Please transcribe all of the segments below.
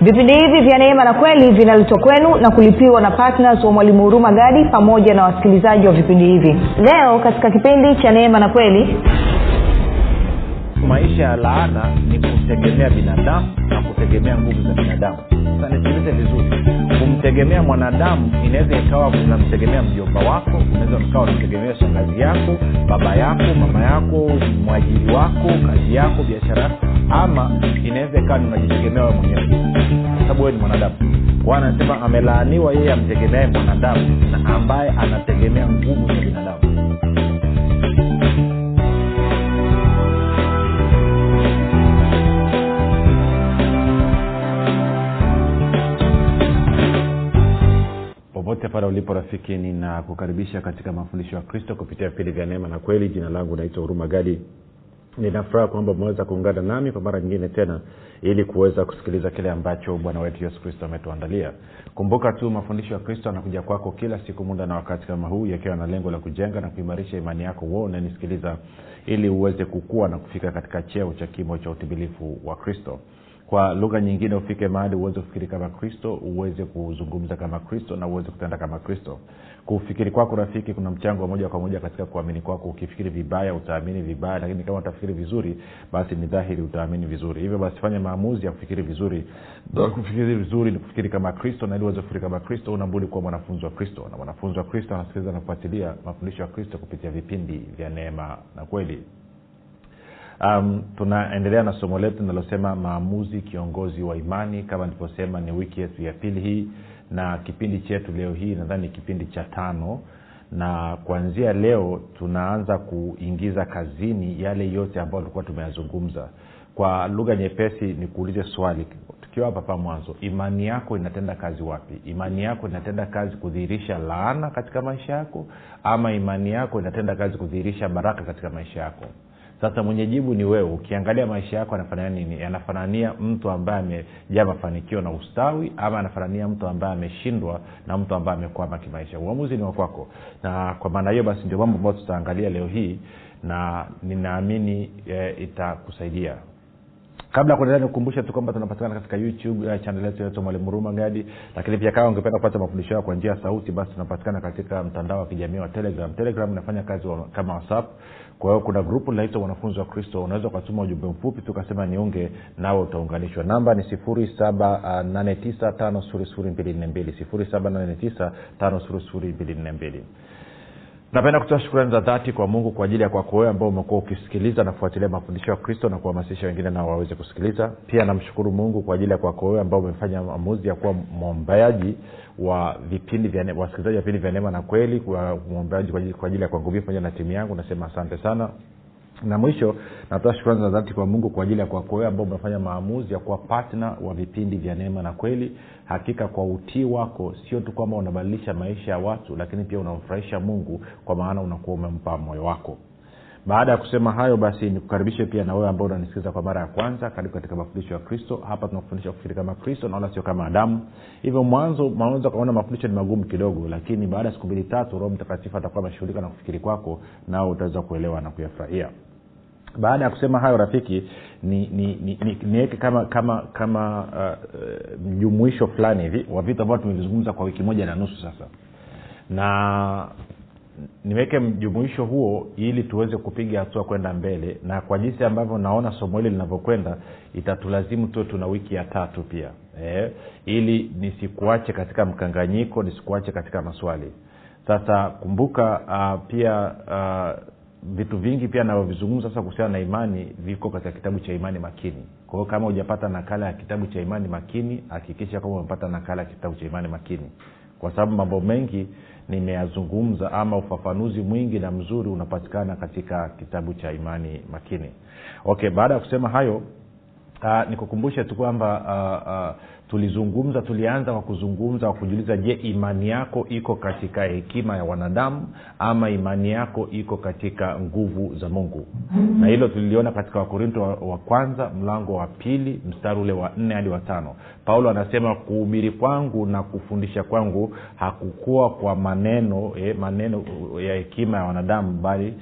vipindi hivi vya neema na kweli vinaletwa kwenu na kulipiwa na ptns wa mwalimu huruma gadi pamoja na wasikilizaji wa vipindi hivi. Leo katika kipindi cha neema na kweli maisha ya laana ni kumtegemea binadamu na kutegemea nguvu za binadamu. Sasa vizuri. Kumtegemea mwanadamu inaweza ikawa unamtegemea mjomba wako unaweza ukawa unamtegemea shangazi yako baba yako mama yako mwajiri wako kazi yako biashara yako ama inaweza ikawa ni unajitegemea we mwenyewe. Sababu wewe ni mwanadamu. Kwa anasema amelaaniwa yeye amtegemeae mwanadamu na ambaye anategemea nguvu za binadamu. Popote pale ulipo rafiki ninakukaribisha katika mafundisho ya kristo kupitia vipindi vya neema na kweli. Jina langu naitwa huruma gadi ninafuraha kwamba umeweza kuungana nami kwa mara nyingine tena ili kuweza kusikiliza kile ambacho bwana wetu yesu kristo ametuandalia. Kumbuka tu mafundisho ya kristo anakuja kwako kila siku muda na wakati kama huu yakiwa na lengo la kujenga na kuimarisha imani yako wo unanisikiliza ili uweze kukua na kufika katika cheo cha kimo cha utimilifu wa kristo. Kwa lugha nyingine ufike mahali uweze kufikiri kama kristo uweze kuzungumza kama kristo na uweze kutenda kama kristo kufikiri kwako rafiki kuna mchango wa moja kwa moja katika kuamini kwako. Ukifikiri vibaya utaamini vibaya lakini kama utafikiri vizuri basi ni dhahiri utaamini vizuri. Hivyo basi fanya maamuzi ya kufikiri vizuri. Kufikiri vizuri ni kufikiri kama kristo na ili uweze kufikiri kama kristo unabudi kuwa mwanafunzi wa kristo. Na mwanafunzi wa kristo anasikiliza na kufuatilia mafundisho ya kristo kupitia vipindi vya neema na kweli. Um, tunaendelea na somo letu linalosema maamuzi kiongozi wa imani. Kama nilivyosema ni wiki yetu ya pili hii na kipindi chetu leo hii nadhani ni kipindi cha tano na kuanzia leo tunaanza kuingiza kazini yale yote ambayo tulikuwa tumeyazungumza. Kwa lugha nyepesi ni kuulize swali. Tukiwa hapa pa mwanzo imani yako inatenda kazi wapi? Imani yako inatenda kazi kudhihirisha laana katika maisha yako ama imani yako inatenda kazi kudhihirisha baraka katika maisha yako sasa mwenye jibu ni wewe. Ukiangalia maisha yako yanafanania nini? Yanafanania mtu ambaye amejaa mafanikio na ustawi ama anafanania mtu ambaye ameshindwa na mtu ambaye amekwama kimaisha? Uamuzi ni wakwako na kwa maana hiyo basi ndio mambo ambayo tutaangalia leo hii na ninaamini e, itakusaidia kabla ya kuendelea nikukumbusha tu kwamba tunapatikana katika youtube eh, uh, chanel yetu yetu mwalimu huruma gadi. Lakini pia kama ungependa kupata mafundisho yao kwa njia ya sauti basi tunapatikana katika mtandao wa kijamii wa telegram. Telegram inafanya kazi wa, kama whatsapp. Kwa hiyo kuna grupu linaitwa wanafunzi wa kristo. Unaweza ukatuma ujumbe mfupi tukasema niunge nawe utaunganishwa. Namba ni 7895242 7895242 napenda kutoa shukrani za dhati kwa mungu kwa ajili ya kwako wewe ambao umekuwa ukisikiliza na kufuatilia mafundisho ya kristo na kuhamasisha wengine nao waweze kusikiliza. Pia namshukuru mungu kwa ajili ya kwako wewe ambao umefanya maamuzi ya kuwa mwombeaji wa vipindi vya wasikilizaji wa vipindi vya neema na kweli mwombeaji kwa ajili ya kwangu mii pamoja na timu yangu nasema asante sana. Na mwisho natoa shukrani za dhati kwa mungu kwa ajili ya kwako wewe ambao umefanya maamuzi ya kuwa patna wa vipindi vya neema na kweli hakika kwa utii wako sio tu kwamba unabadilisha maisha ya watu lakini pia unamfurahisha mungu kwa maana unakuwa umempa moyo wako. Baada ya kusema hayo basi nikukaribishe pia na wewe ambao unanisikiliza kwa mara ya kwanza. Karibu katika mafundisho ya kristo. Hapa tunakufundisha kufikiri kama kristo na sio kama adamu. Hivyo mwanzo unaweza ukaona mafundisho ni magumu kidogo lakini baada ya siku mbili tatu roho mtakatifu atakuwa ameshughulika na kufikiri kwako nao utaweza kuelewa na kuyafurahia baada ya kusema hayo rafiki ni niweke ni, ni, ni, kama kama mjumuisho uh, uh, fulani hivi wa vitu ambavyo tumevizungumza kwa wiki moja na nusu sasa. Na niweke mjumuisho huo ili tuweze kupiga hatua kwenda mbele na kwa jinsi ambavyo naona somo hili linavyokwenda itatulazimu tuwe tuna wiki ya tatu pia eh, ili nisikuache katika mkanganyiko nisikuache katika maswali. Sasa kumbuka uh, pia uh, vitu vingi pia navyovizungumza sasa kuhusiana na imani viko katika kitabu cha imani makini. Kwa hiyo kama hujapata nakala ya kitabu cha imani makini hakikisha kwamba umepata nakala ya kitabu cha imani makini. Kwa sababu mambo mengi nimeyazungumza ama ufafanuzi mwingi na mzuri unapatikana katika kitabu cha imani makini. Okay baada ya kusema hayo nikukumbushe tu kwamba uh, uh, tulizungumza tulianza kwa kuzungumza kwa kujiuliza je imani yako iko katika hekima ya wanadamu ama imani yako iko katika nguvu za mungu? Na hilo tuliliona katika wakorinto wa, wa kwanza mlango wa pili mstari ule wa nne hadi wa tano. Paulo anasema kuhubiri kwangu na kufundisha kwangu hakukuwa kwa maneno eh, maneno ya hekima ya wanadamu bali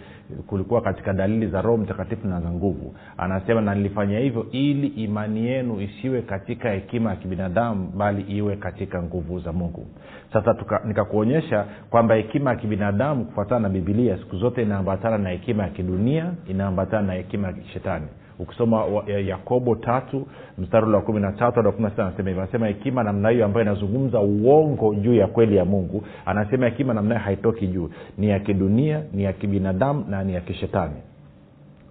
kulikuwa katika dalili za roho mtakatifu na za nguvu. Anasema na nilifanya hivyo ili imani yenu isiwe katika hekima ya kibinadamu bali iwe katika nguvu za mungu. Sasa nikakuonyesha kwamba hekima ya kibinadamu kufuatana na bibilia siku zote inaambatana na hekima ya kidunia inaambatana na hekima ya shetani ukisoma yakobo tatu mstari ule wa kumi na tatu hadi kumi na sita anasema hivi anasema hekima namna hiyo ambayo inazungumza uongo juu ya kweli ya mungu. Anasema hekima namna hiyo haitoki juu. Ni ya kidunia ni ya kibinadamu na ni ya kishetani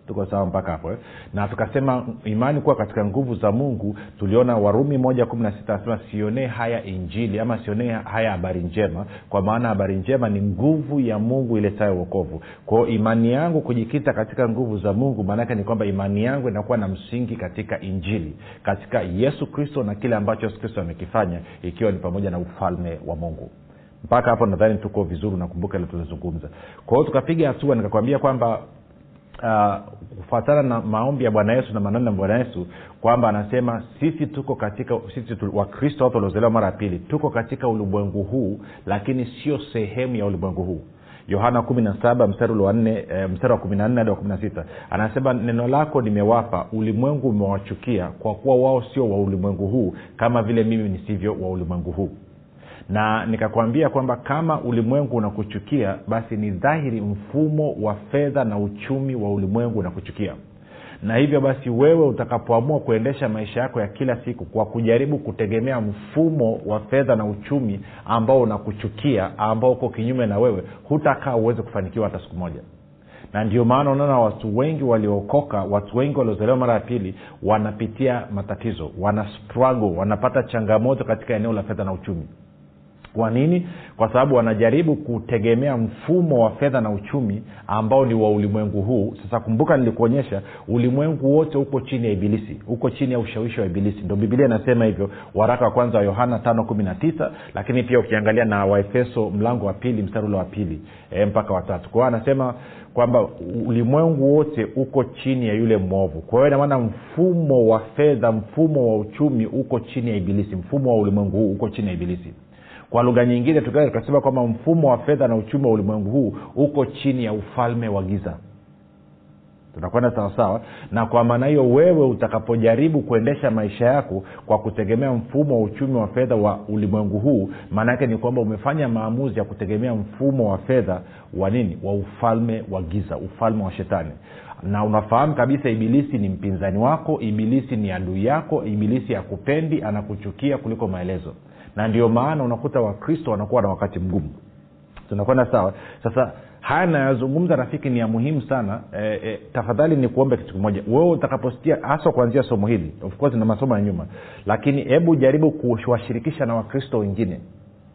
tuko sawa mpaka hapo eh? na tukasema imani kuwa katika nguvu za mungu tuliona warumi moja kumi na sita anasema sionee haya injili ama sionee haya habari njema kwa maana habari njema ni nguvu ya mungu iletayo uokovu kwao imani yangu kujikita katika nguvu za mungu maanake ni kwamba imani yangu inakuwa na msingi katika injili katika yesu kristo na kile ambacho yesu kristo amekifanya ikiwa ni pamoja na ufalme wa mungu. Mpaka hapo nadhani tuko vizuri nakumbuka ile tulizungumza. Kwa hiyo tukapiga hatua nikakwambia kwamba uh, kufuatana na maombi ya bwana yesu na maneno ya bwana yesu kwamba anasema sisi tuko katika sisi wakristo watu waliozaliwa mara ya pili tuko katika ulimwengu huu lakini sio sehemu ya ulimwengu huu. Yohana kumi na saba mstari wa wanne e, mstari wa kumi na nne hadi wa kumi na sita. Anasema neno lako nimewapa ulimwengu umewachukia kwa kuwa wao sio wa ulimwengu huu kama vile mimi nisivyo wa ulimwengu huu na nikakwambia kwamba kama ulimwengu unakuchukia basi ni dhahiri mfumo wa fedha na uchumi wa ulimwengu unakuchukia. Na hivyo basi wewe utakapoamua kuendesha maisha yako ya kila siku kwa kujaribu kutegemea mfumo wa fedha na uchumi ambao unakuchukia ambao uko kinyume na wewe hutakaa uweze kufanikiwa hata siku moja. Na ndio maana unaona watu wengi waliookoka watu wengi waliozaliwa mara ya pili wanapitia matatizo wana struggle wanapata changamoto katika eneo la fedha na uchumi kwa nini? Kwa sababu wanajaribu kutegemea mfumo wa fedha na uchumi ambao ni wa ulimwengu huu. Sasa kumbuka nilikuonyesha ulimwengu wote uko chini ya ibilisi uko chini ya ushawishi wa ibilisi. Ndo bibilia inasema hivyo waraka wa kwanza wa yohana tano kumi na tisa lakini pia ukiangalia na waefeso mlango wa pili mstari wa pili e, mpaka watatu kwa hiyo anasema kwamba ulimwengu wote uko chini ya yule mwovu. Kwa hiyo inamaana mfumo wa fedha mfumo wa uchumi uko chini ya ibilisi. Mfumo wa ulimwengu huu uko chini ya ibilisi kwa lugha nyingine tukawa tukasema kwamba mfumo wa fedha na uchumi wa ulimwengu huu uko chini ya ufalme wa giza. Tunakwenda sawasawa na kwa maana hiyo wewe utakapojaribu kuendesha maisha yako kwa kutegemea mfumo wa uchumi wa fedha wa ulimwengu huu maana yake ni kwamba umefanya maamuzi ya kutegemea mfumo wa fedha wa nini? Wa ufalme wa giza ufalme wa shetani. Na unafahamu kabisa ibilisi ni mpinzani wako ibilisi ni adui yako ibilisi akupendi anakuchukia kuliko maelezo na ndio maana unakuta wakristo wanakuwa na wakati mgumu. Tunakwenda sawa? Sasa haya nayazungumza rafiki ni ya muhimu sana. E, e, tafadhali ni kuombe kitu kimoja. Wewe utakaposikia haswa kuanzia somo hili of course na masomo ya nyuma. Lakini hebu jaribu kuwashirikisha na wakristo wengine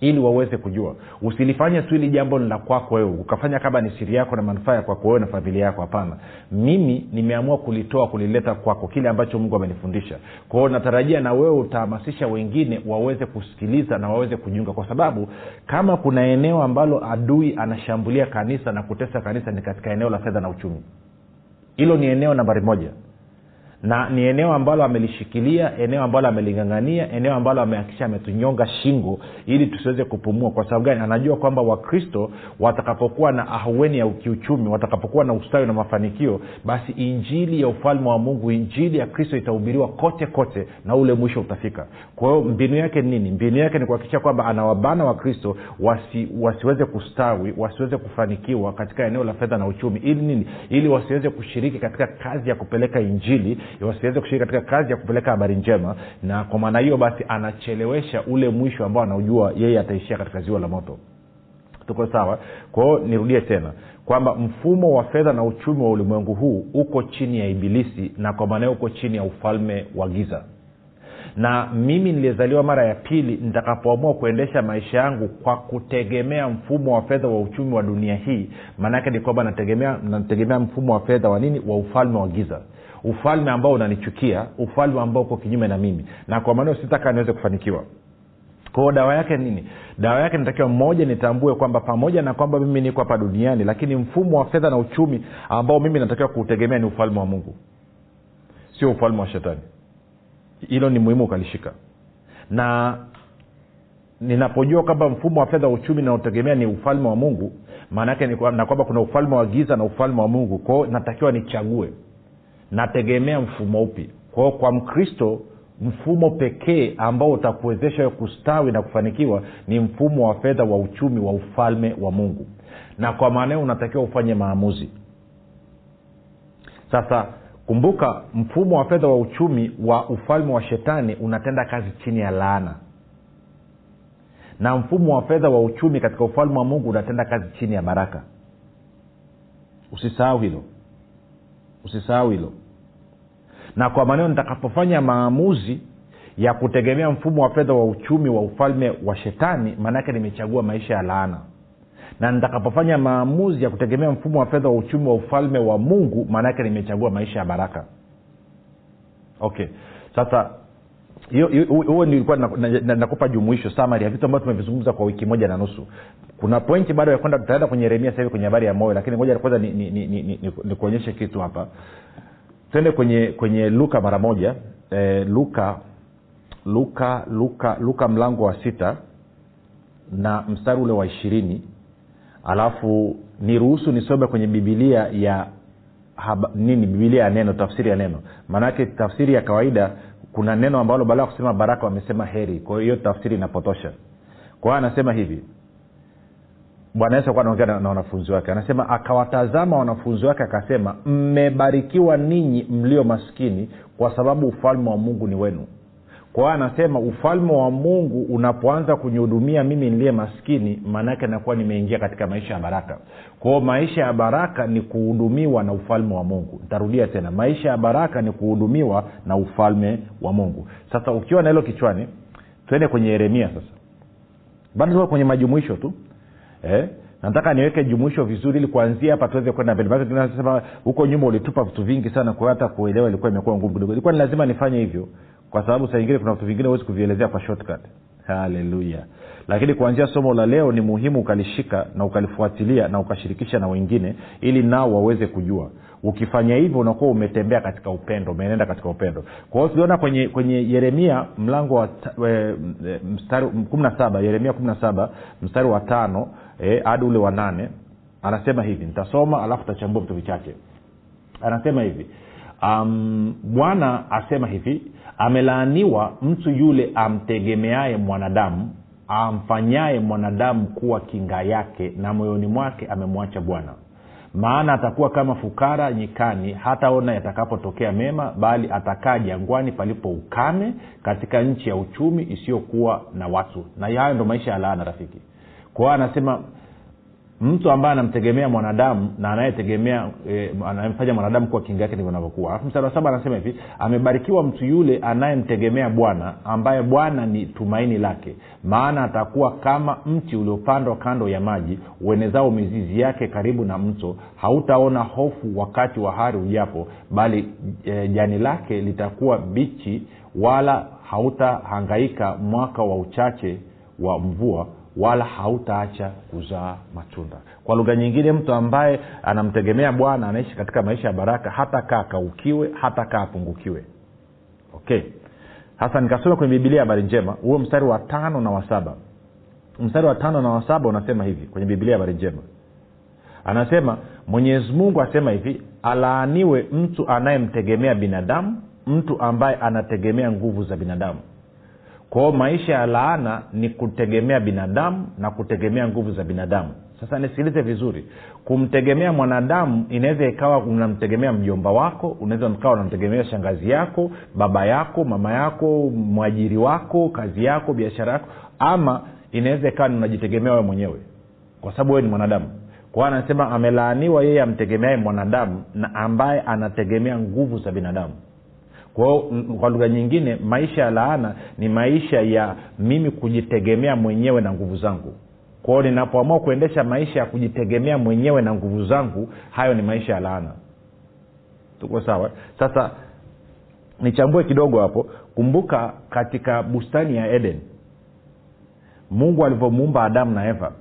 ili waweze kujua. Usilifanye tu hili jambo ni la kwako wewe ukafanya kama ni siri yako na manufaa ya kwako wewe na familia yako hapana. Mimi nimeamua kulitoa kulileta kwako kile ambacho mungu amenifundisha. Kwao natarajia na wewe utahamasisha wengine waweze kusikiliza na waweze kujiunga kwa sababu kama kuna eneo ambalo adui anashambulia kanisa na kutesa kanisa ni katika eneo la fedha na uchumi. Hilo ni eneo nambari moja na ni eneo ambalo amelishikilia eneo ambalo amelingangania eneo ambalo amehakikisha ametunyonga shingo ili tusiweze kupumua. Kwa sababu gani? Anajua kwamba wakristo watakapokuwa na ahueni ya kiuchumi watakapokuwa na ustawi na mafanikio basi injili ya ufalme wa mungu injili ya kristo itahubiriwa kote kote na ule mwisho utafika. Kwa hiyo mbinu yake ni nini? Mbinu yake ni kuhakikisha kwamba anawabana wakristo wasi, wasiweze kustawi wasiweze kufanikiwa katika eneo la fedha na uchumi. Ili nini? Ili wasiweze kushiriki katika kazi ya kupeleka injili wasiweze kushiriki katika kazi ya kupeleka habari njema na kwa maana hiyo basi anachelewesha ule mwisho ambao anaujua yeye ataishia katika ziwa la moto. Tuko sawa? Kwao nirudie tena kwamba mfumo wa fedha na uchumi wa ulimwengu huu uko chini ya ibilisi na kwa maana uko chini ya ufalme wa giza. Na mimi niliyezaliwa mara ya pili nitakapoamua kuendesha maisha yangu kwa kutegemea mfumo wa fedha wa uchumi wa dunia hii maanaake ni kwamba nategemea, nategemea mfumo wa fedha wa nini? Wa ufalme wa giza ufalme ambao unanichukia ufalme ambao uko kinyume na mimi. Na kwa maneo sitaka niweze kufanikiwa. Kwao dawa yake nini? Dawa yake natakiwa mmoja nitambue kwamba pamoja na kwamba mimi niko hapa duniani lakini mfumo wa fedha na uchumi ambao mimi natakiwa kuutegemea ni ufalme wa mungu. Sio ufalme wa shetani. Hilo ni muhimu ukalishika. Na ninapojua kwamba mfumo wa fedha uchumi naotegemea ni ufalme wa mungu maana yake na kwamba kuna ufalme wa giza na ufalme wa mungu. Kwao natakiwa nichague nategemea mfumo upi. Kwao kwa mkristo mfumo pekee ambao utakuwezesha kustawi na kufanikiwa ni mfumo wa fedha wa uchumi wa ufalme wa mungu. Na kwa maana hiyo unatakiwa ufanye maamuzi. Sasa kumbuka mfumo wa fedha wa uchumi wa ufalme wa shetani unatenda kazi chini ya laana. Na mfumo wa fedha wa uchumi katika ufalme wa mungu unatenda kazi chini ya baraka. Usisahau hilo. Usisahau hilo na kwa maneno nitakapofanya maamuzi ya kutegemea mfumo wa fedha wa uchumi wa ufalme wa shetani maanaake nimechagua maisha ya laana. Na nitakapofanya maamuzi ya kutegemea mfumo wa fedha wa uchumi wa ufalme wa mungu maanaake nimechagua maisha ya baraka. Okay. Sasa huo nilikuwa nakupa jumuisho samari ya vitu ambavyo tumevizungumza kwa wiki moja na nusu. Kuna pointi bado ya kwenda tutaenda kwenye yeremia sahivi kwenye habari ya moyo lakini moja kwanza nikuonyeshe ni, ni, ni, ni, ni kitu hapa twende kwenye kwenye luka mara moja. E, luka luka luka luka mlango wa sita na mstari ule wa ishirini. Alafu niruhusu nisome kwenye bibilia ya haba, nini bibilia ya neno tafsiri ya neno. Maanake tafsiri ya kawaida kuna neno ambalo baada ya kusema baraka wamesema heri. Kwa hiyo tafsiri inapotosha. Kwa hiyo anasema hivi bwana yesu alikuwa anaongea na wanafunzi wake. Anasema akawatazama wanafunzi wake akasema mmebarikiwa ninyi mlio maskini kwa sababu ufalme wa mungu ni wenu. Kwa hiyo anasema ufalme wa mungu unapoanza kunihudumia mimi niliye maskini maanaake nakuwa nimeingia katika maisha ya baraka. Kwao maisha ya baraka ni kuhudumiwa na ufalme wa mungu. Ntarudia tena maisha ya baraka ni kuhudumiwa na ufalme wa mungu. Sasa ukiwa na hilo kichwani twende kwenye yeremia sasa. Bado tuko kwenye majumuisho tu eh? nataka niweke jumuisho vizuri ili kuanzia hapa tuweze kwenda mbele. Nasema huko nyuma ulitupa vitu vingi sana kwa hata kuelewa ilikuwa imekuwa ngumu kidogo. Ilikuwa ni lazima nifanye hivyo kwa sababu saa ingine kuna vitu vingine huwezi kuvielezea kwa shortcut. Haleluya lakini kuanzia somo la leo ni muhimu ukalishika na ukalifuatilia na ukashirikisha na wengine ili nao waweze kujua. Ukifanya hivyo unakuwa umetembea katika upendo umeenenda katika upendo. Kwa hiyo tuliona kwenye kwenye yeremia mlango wa e, mstari kumi na saba yeremia kumi na saba mstari wa tano hadi e, ule wa nane anasema hivi nitasoma alafu tachambua vitu vichache. Anasema hivi um, bwana asema hivi amelaaniwa mtu yule amtegemeaye mwanadamu amfanyaye mwanadamu kuwa kinga yake na moyoni mwake amemwacha bwana. Maana atakuwa kama fukara nyikani hataona yatakapotokea mema bali atakaa jangwani palipo ukame katika nchi ya uchumi isiyokuwa na watu. Na hayo ndo maisha ya laana rafiki kwa hiyo anasema mtu ambaye anamtegemea mwanadamu na anayetegemea e, anayemfanya mwanadamu kuwa kinga yake ndivyo anavyokuwa. Alafu mstari wa saba anasema hivi amebarikiwa mtu yule anayemtegemea bwana ambaye bwana ni tumaini lake. Maana atakuwa kama mti uliopandwa kando ya maji uenezao mizizi yake karibu na mto. Hautaona hofu wakati wa hari ujapo bali e, jani lake litakuwa bichi wala hautahangaika mwaka wa uchache wa mvua wala hautaacha kuzaa matunda. Kwa lugha nyingine mtu ambaye anamtegemea bwana anaishi katika maisha ya baraka hata kaa kaukiwe hata kaa apungukiwe. Okay. Hasa nikasoma kwenye bibilia habari njema huo mstari wa tano na wa saba. Mstari wa tano na wa saba unasema hivi kwenye bibilia habari njema. Anasema mwenyezi mungu asema hivi alaaniwe mtu anayemtegemea binadamu mtu ambaye anategemea nguvu za binadamu kwao maisha ya laana ni kutegemea binadamu na kutegemea nguvu za binadamu. Sasa nisikilize vizuri. Kumtegemea mwanadamu inaweza ikawa unamtegemea mjomba wako unaweza ukawa unamtegemea shangazi yako baba yako mama yako mwajiri wako kazi yako biashara yako ama inaweza ikawa unajitegemea wewe mwenyewe kwa sababu wewe ni mwanadamu. Kwao anasema amelaaniwa yeye amtegemeae mwanadamu na ambaye anategemea nguvu za binadamu kwao kwa lugha nyingine maisha ya laana ni maisha ya mimi kujitegemea mwenyewe na nguvu zangu. Kwao ninapoamua kuendesha maisha ya kujitegemea mwenyewe na nguvu zangu hayo ni maisha ya laana. Tuko sawa? Sasa nichambue kidogo hapo. Kumbuka katika bustani ya eden mungu alivyomuumba adamu na eva.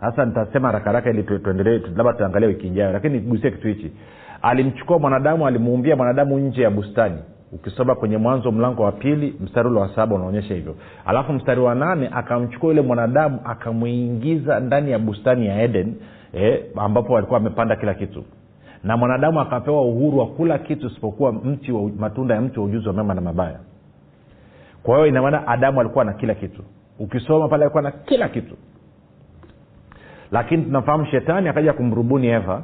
Sasa nitasema rakaraka ili tuendelee labda tuangalie wiki ijayo lakini nigusie kitu hichi alimchukua mwanadamu alimuumbia mwanadamu nje ya bustani. Ukisoma kwenye mwanzo mlango wa pili mstari ule wa saba unaonyesha hivyo. Alafu mstari wa nane akamchukua yule mwanadamu akamwingiza ndani ya bustani ya eden eh, ambapo alikuwa amepanda kila kitu. Na mwanadamu akapewa uhuru wa kula kitu isipokuwa mti wa matunda ya mti wa ujuzi wa mema na mabaya. Kwa hiyo inamaana adamu alikuwa na kila kitu. Ukisoma pale alikuwa na kila kitu. Lakini tunafahamu shetani akaja kumrubuni eva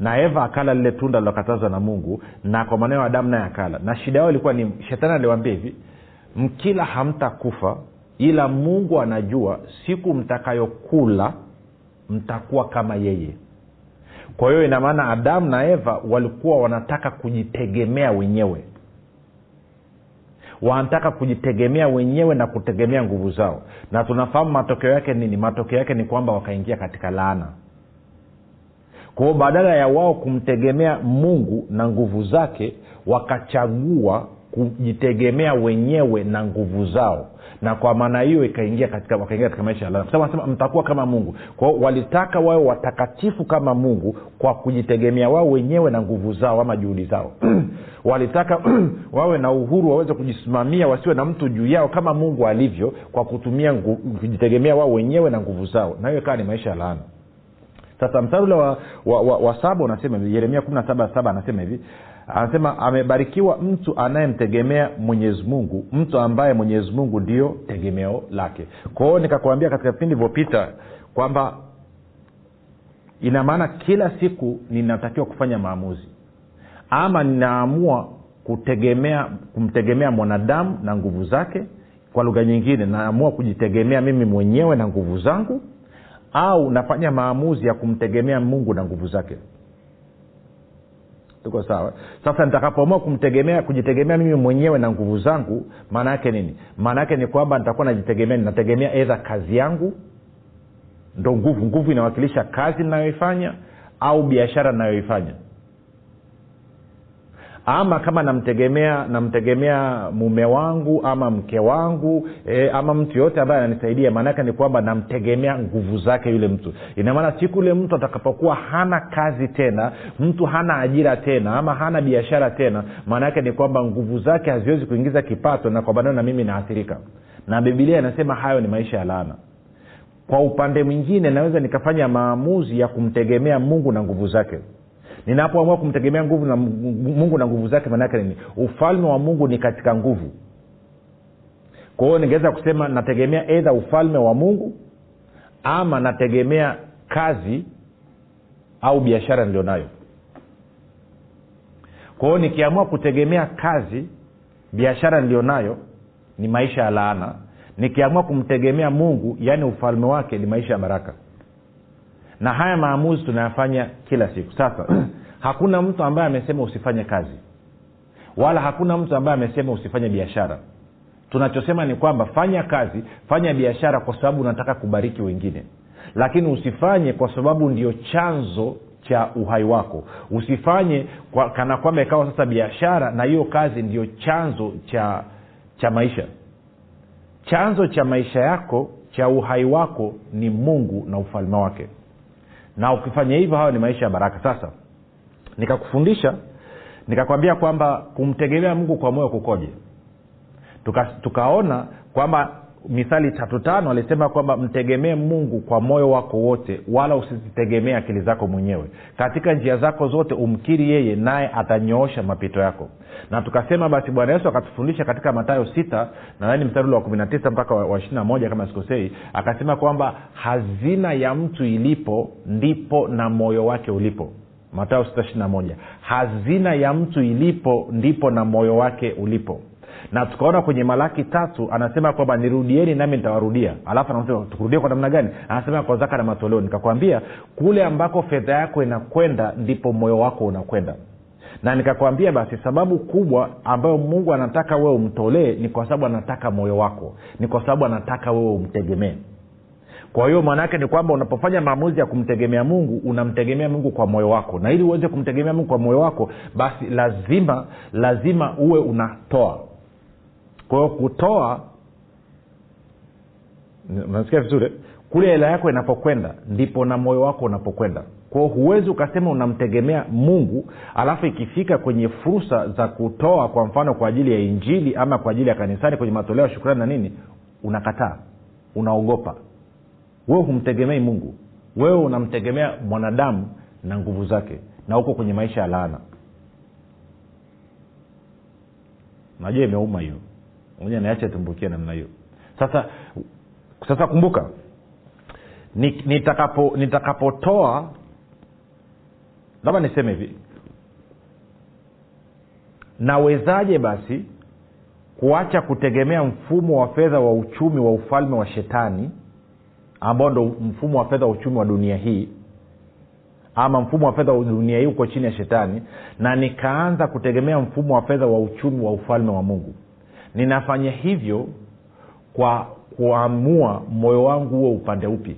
na eva akala lile tunda lilokatazwa na mungu na kwa maneno ya adamu naye akala. Na shida yao ilikuwa ni shetani aliwambia hivi mkila hamtakufa ila mungu anajua siku mtakayokula mtakuwa kama yeye. Kwa hiyo ina maana adamu na eva walikuwa wanataka kujitegemea wenyewe. Wanataka kujitegemea wenyewe na kutegemea nguvu zao. Na tunafahamu matokeo yake nini? Matokeo yake ni kwamba wakaingia katika laana kwa hiyo badala ya wao kumtegemea mungu na nguvu zake wakachagua kujitegemea wenyewe na nguvu zao. Na kwa maana hiyo ikaingia katika wakaingia katika maisha ya mtakuwa kama mungu. Kwao walitaka wawe watakatifu kama mungu kwa kujitegemea wao wenyewe na nguvu zao ama juhudi zao. Walitaka wawe na uhuru waweze kujisimamia wasiwe na mtu juu yao kama mungu alivyo kwa kutumia kujitegemea wao wenyewe na nguvu zao. Na hiyo ikawa ni maisha ya laana sasa mstari wa, wa, wa, wa saba unasema hivi yeremia kumi na saba saba anasema hivi. Anasema amebarikiwa mtu anayemtegemea mwenyezi mungu mtu ambaye mwenyezi mungu ndio tegemeo lake. Kwa nikakwambia katika vipindi vyopita kwamba ina maana kila siku ninatakiwa kufanya maamuzi. Ama ninaamua kutegemea kumtegemea mwanadamu na nguvu zake. Kwa lugha nyingine naamua kujitegemea mimi mwenyewe na nguvu zangu au nafanya maamuzi ya kumtegemea mungu na nguvu zake? Tuko sawa. Sasa nitakapoamua kumtegemea kujitegemea mimi mwenyewe na nguvu zangu maana yake nini? Maana yake ni kwamba nitakuwa najitegemea ninategemea edha kazi yangu ndo nguvu nguvu inawakilisha kazi ninayoifanya au biashara ninayoifanya ama kama namtegemea namtegemea mume wangu ama mke wangu e, ama mtu yoyote ambaye ananisaidia maanaake ni kwamba namtegemea nguvu zake yule mtu. Inamaana siku ule mtu atakapokuwa hana kazi tena mtu hana ajira tena ama hana biashara tena maanaake ni kwamba nguvu zake haziwezi kuingiza kipato na kwa maneno na mimi naathirika. Na bibilia inasema hayo ni maisha ya laana. Kwa upande mwingine naweza nikafanya maamuzi ya kumtegemea mungu na nguvu zake ninapoamua kumtegemea nguvu na mungu na nguvu zake maanaake nini? Ufalme wa mungu ni katika nguvu. Kwa hiyo ningeweza kusema nategemea edha ufalme wa mungu ama nategemea kazi au biashara nilionayo. Kwa hiyo nikiamua kutegemea kazi biashara nilionayo ni maisha ya laana. Nikiamua kumtegemea mungu yaani ufalme wake ni maisha ya baraka na haya maamuzi tunayafanya kila siku. Sasa hakuna mtu ambaye amesema usifanye kazi. Wala hakuna mtu ambaye amesema usifanye biashara. Tunachosema ni kwamba fanya kazi fanya biashara kwa sababu unataka kubariki wengine. Lakini usifanye kwa sababu ndio chanzo cha uhai wako. Usifanye kwa, kana kwamba ikawa sasa biashara na hiyo kazi ndio chanzo cha cha maisha. Chanzo cha maisha yako cha uhai wako ni mungu na ufalme wake na ukifanya hivyo hayo ni maisha ya baraka. Sasa nikakufundisha nikakwambia kwamba kumtegemea mungu kwa moyo kukoje. Tuka, tukaona kwamba mithali tatu tano alisema kwamba mtegemee mungu kwa moyo wako wote wala usizitegemee akili zako mwenyewe. Katika njia zako zote umkiri yeye naye atanyoosha mapito yako. Na tukasema basi bwana yesu akatufundisha katika matayo sita nadhani mstari wa kumi na tisa mpaka wa ishiri na moja kama sikosei akasema kwamba hazina ya mtu ilipo ndipo na moyo wake ulipo. Matayo sita ishiri na moja. Hazina ya mtu ilipo ndipo na moyo wake ulipo na tukaona kwenye malaki tatu anasema kwamba nirudieni nami nitawarudia. Alafu anasema kwa namna gani? Anasema kwa zaka na matoleo. Nikakwambia kule ambako fedha yako inakwenda ndipo moyo wako unakwenda. Na nikakwambia basi sababu kubwa ambayo mungu anataka wewe umtolee ni kwa sababu anataka moyo wako. Ni kwa sababu anataka wewe umtegemee. Kwa hiyo maanaake ni kwamba unapofanya maamuzi ya kumtegemea mungu unamtegemea mungu kwa moyo wako. Na ili uweze kumtegemea mungu kwa moyo wako basi lazima lazima uwe unatoa kwa hiyo kutoa nasikia vizuri kule hela yako inapokwenda ndipo na moyo wako unapokwenda. Kwao huwezi ukasema unamtegemea mungu alafu ikifika kwenye fursa za kutoa kwa mfano kwa ajili ya injili ama kwa ajili ya kanisani kwenye matoleo ya shukrani na nini unakataa unaogopa. Wewe humtegemei mungu. Wewe unamtegemea mwanadamu na nguvu zake na huko kwenye maisha ya laana. Najua imeuma hiyo moja niache tumbukie namna hiyo. Sasa sasa kumbuka ni- nitakapo nitakapotoa labda niseme hivi nawezaje basi kuacha kutegemea mfumo wa fedha wa uchumi wa ufalme wa shetani ambao ndo mfumo wa fedha wa uchumi wa dunia hii ama mfumo wa fedha wa dunia hii uko chini ya shetani na nikaanza kutegemea mfumo wa fedha wa uchumi wa ufalme wa mungu ninafanya hivyo kwa kuamua moyo wangu uwe upande upi.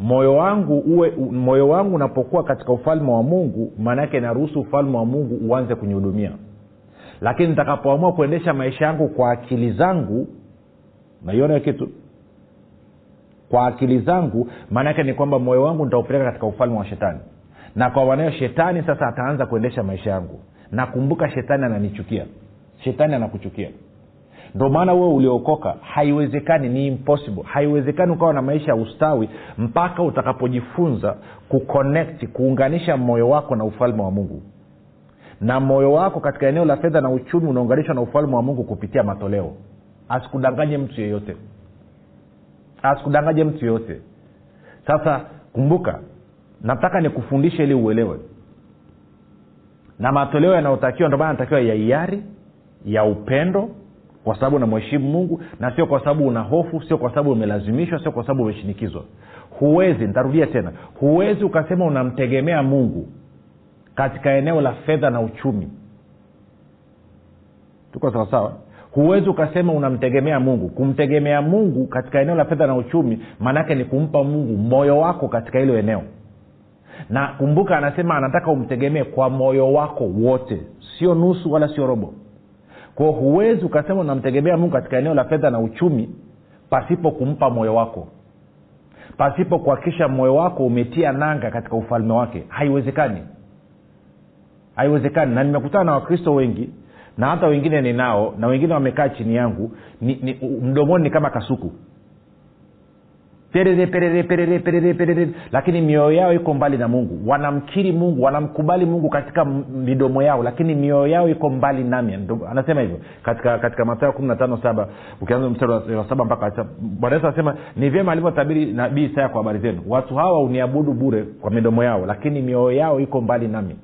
Moyo wangu uwe moyo wangu unapokuwa katika ufalme wa mungu maanaake naruhusu ufalme wa mungu uanze kunihudumia. Lakini nitakapoamua kuendesha maisha yangu kwa akili zangu naiona hiyo kitu. Kwa akili zangu maanaake ni kwamba moyo wangu nitaupeleka katika ufalme wa shetani. Na kwa wanayo shetani sasa ataanza kuendesha maisha yangu. Nakumbuka shetani ananichukia shetani anakuchukia. Ndo maana wewe uliokoka haiwezekani ni impossible. Haiwezekani ukawa na maisha ya ustawi mpaka utakapojifunza kuconnect kuunganisha moyo wako na ufalme wa mungu. Na moyo wako katika eneo la fedha na uchumi unaunganishwa na ufalme wa mungu kupitia matoleo. Asikudanganye mtu yeyote. Asikudanganye mtu yeyote. Sasa kumbuka nataka nikufundishe ili uelewe. Na matoleo yanayotakiwa ndio maana natakiwa ya ya upendo kwa sababu unamheshimu mungu na sio kwa sababu una hofu sio kwa sababu umelazimishwa sio kwa sababu umeshinikizwa. Huwezi nitarudia tena huwezi ukasema unamtegemea mungu katika eneo la fedha na uchumi. Tuko sawasawa huwezi ukasema unamtegemea mungu. Kumtegemea mungu katika eneo la fedha na uchumi maanaake ni kumpa mungu moyo wako katika hilo eneo. Na kumbuka anasema anataka umtegemee kwa moyo wako wote. Sio nusu wala sio robo kwao huwezi ukasema unamtegemea mungu katika eneo la fedha na uchumi pasipo kumpa moyo wako. Pasipo kuhakikisha moyo wako umetia nanga katika ufalme wake. Haiwezekani. Haiwezekani. Na nimekutana na wakristo wengi na hata wengine ninao na wengine wamekaa chini yangu ni, ni, mdomoni ni kama kasuku perere perere perere perere perere. Lakini mioyo yao iko mbali na mungu. Wanamkiri mungu wanamkubali mungu katika midomo yao. Lakini mioyo yao iko mbali nami. Anasema hivyo. Katika katika matayo kumi na tano saba ukianza mstari wa saba mpaka bwana yesu anasema ni vyema alivyotabiri nabii isaya kwa habari zenu. Watu hawa uniabudu bure kwa midomo yao lakini mioyo yao iko mbali nami.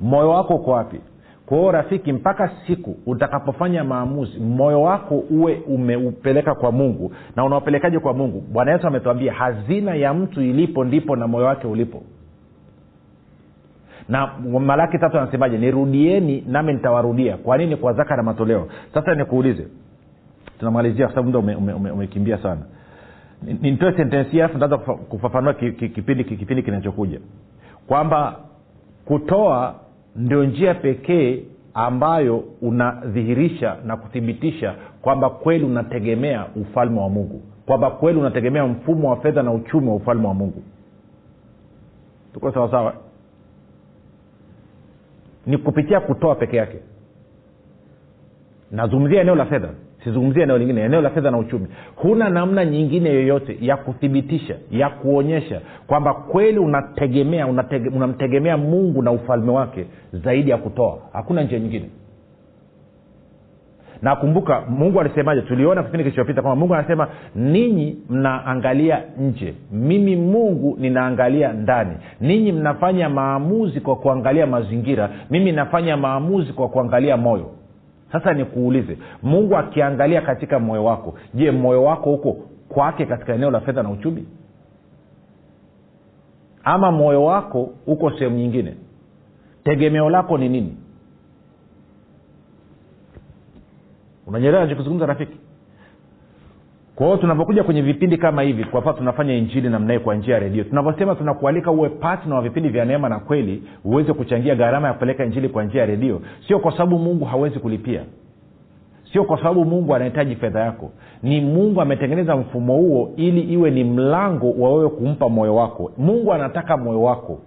Moyo wako uko wapi kwa rafiki mpaka siku utakapofanya maamuzi moyo wako uwe umeupeleka kwa mungu. Na unaopelekaje kwa mungu? Bwana yesu ametuambia hazina ya mtu ilipo ndipo na moyo wake ulipo. Na malaki tatu anasemaje? Nirudieni nami nitawarudia. Kwa nini? Kwa zaka na matoleo. Sasa nikuulize. Tunamalizia kwa sababu muda umekimbia ume, ume, sana. Nitoe sentensi hii alafu nitaanza kufafanua ki- ki- kipindi kipindi kinachokuja. Kwamba kutoa ndio njia pekee ambayo unadhihirisha na kuthibitisha kwamba kweli unategemea ufalme wa mungu kwamba kweli unategemea mfumo wa fedha na uchumi wa ufalme wa mungu. Tuko sawasawa ni kupitia kutoa peke yake. Nazungumzia eneo la fedha sizungumzia eneo lingine eneo la fedha na uchumi. Huna namna nyingine yoyote ya kuthibitisha ya kuonyesha kwamba kweli unategemea unatege, unamtegemea mungu na ufalme wake zaidi ya kutoa. Hakuna njia nyingine. Nakumbuka mungu alisemaje? Tuliona kipindi kilichopita kwamba mungu anasema ninyi mnaangalia nje. Mimi mungu ninaangalia ndani. Ninyi mnafanya maamuzi kwa kuangalia mazingira. Mimi nafanya maamuzi kwa kuangalia moyo sasa nikuulize mungu akiangalia katika moyo wako je moyo wako huko kwake katika eneo la fedha na uchumi? Ama moyo wako uko sehemu nyingine? Tegemeo lako ni nini? Unanyelewa nachokizungumza rafiki kwa hiyo tunapokuja kwenye vipindi kama hivi kwa mfano tunafanya injili namna hii kwa njia ya redio tunavyosema tunakualika uwe patna wa vipindi vya neema na kweli uweze kuchangia gharama ya kupeleka injili kwa njia ya redio sio kwa sababu mungu hawezi kulipia. Sio kwa sababu mungu anahitaji fedha yako. Ni mungu ametengeneza mfumo huo ili iwe ni mlango wa wewe kumpa moyo wako. Mungu anataka moyo wako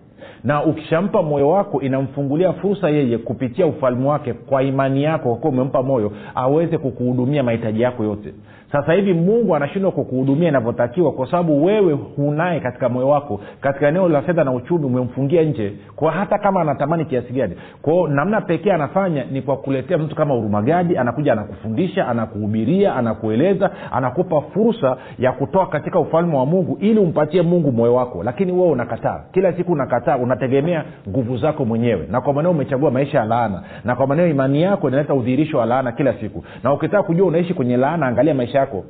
na ukishampa moyo wako inamfungulia fursa yeye kupitia ufalme wake kwa imani yako kwa kuwa umempa moyo aweze kukuhudumia mahitaji yako yote. Sasa hivi mungu anashindwa kukuhudumia inavyotakiwa kwa sababu wewe hunaye katika moyo wako katika eneo la fedha na uchumi umemfungia nje. Kwa hata kama anatamani kiasi gani. Kwao namna pekee anafanya ni kwa kuletea mtu kama urumagadi anakuja anakufundisha anakuhubiria anakueleza anakupa fursa ya kutoa katika ufalme wa mungu ili umpatie mungu moyo wako. Lakini wewe unakataa. Kila siku unakataa unategemea nguvu zako mwenyewe. Na kwa maneo umechagua maisha ya laana. Na kwa maneo imani yako inaleta udhihirisho wa laana kila siku. Na ukitaka kujua unaishi kwenye laana angalia maisha yako.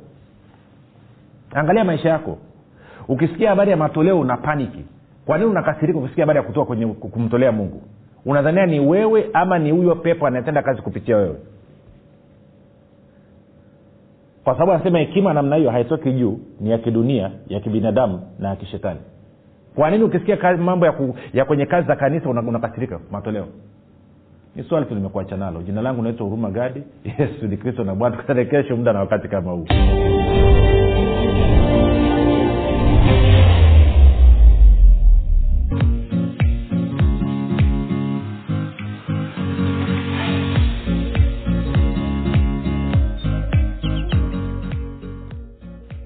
Angalia maisha yako. Ukisikia habari ya matoleo una paniki. Kwa nini unakasirika ukisikia habari ya kutoa kwenye kumtolea mungu? Unadhania ni wewe ama ni huyo pepo anayetenda kazi kupitia wewe? Kwa sababu anasema hekima namna hiyo haitoki juu ni ya kidunia ya kibinadamu na ya kishetani kwa nini ukisikia mambo ya, ku, ya kwenye kazi za kanisa unakasirika? Una matoleo. Ni swali tu limekuacha nalo. Jina langu naitwa huruma gadi. Yesu ni kristo na bwana. Tukutane kesho muda na wakati kama huu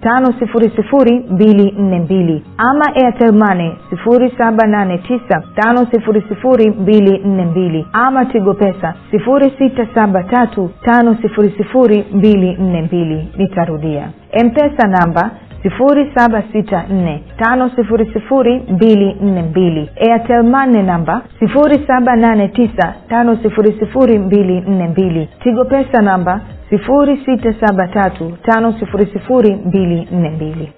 tano sifuri sifuri mbili nne mbili ama airtelmane sifuri saba nane tisa tano sifuri sifuri mbili nne mbili ama tigo pesa sifuri sita saba tatu tano sifuri sifuri mbili nne mbili. Nitarudia. Mpesa namba 0764500242 airtel mane namba 0789500242 tigo pesa namba 0673500242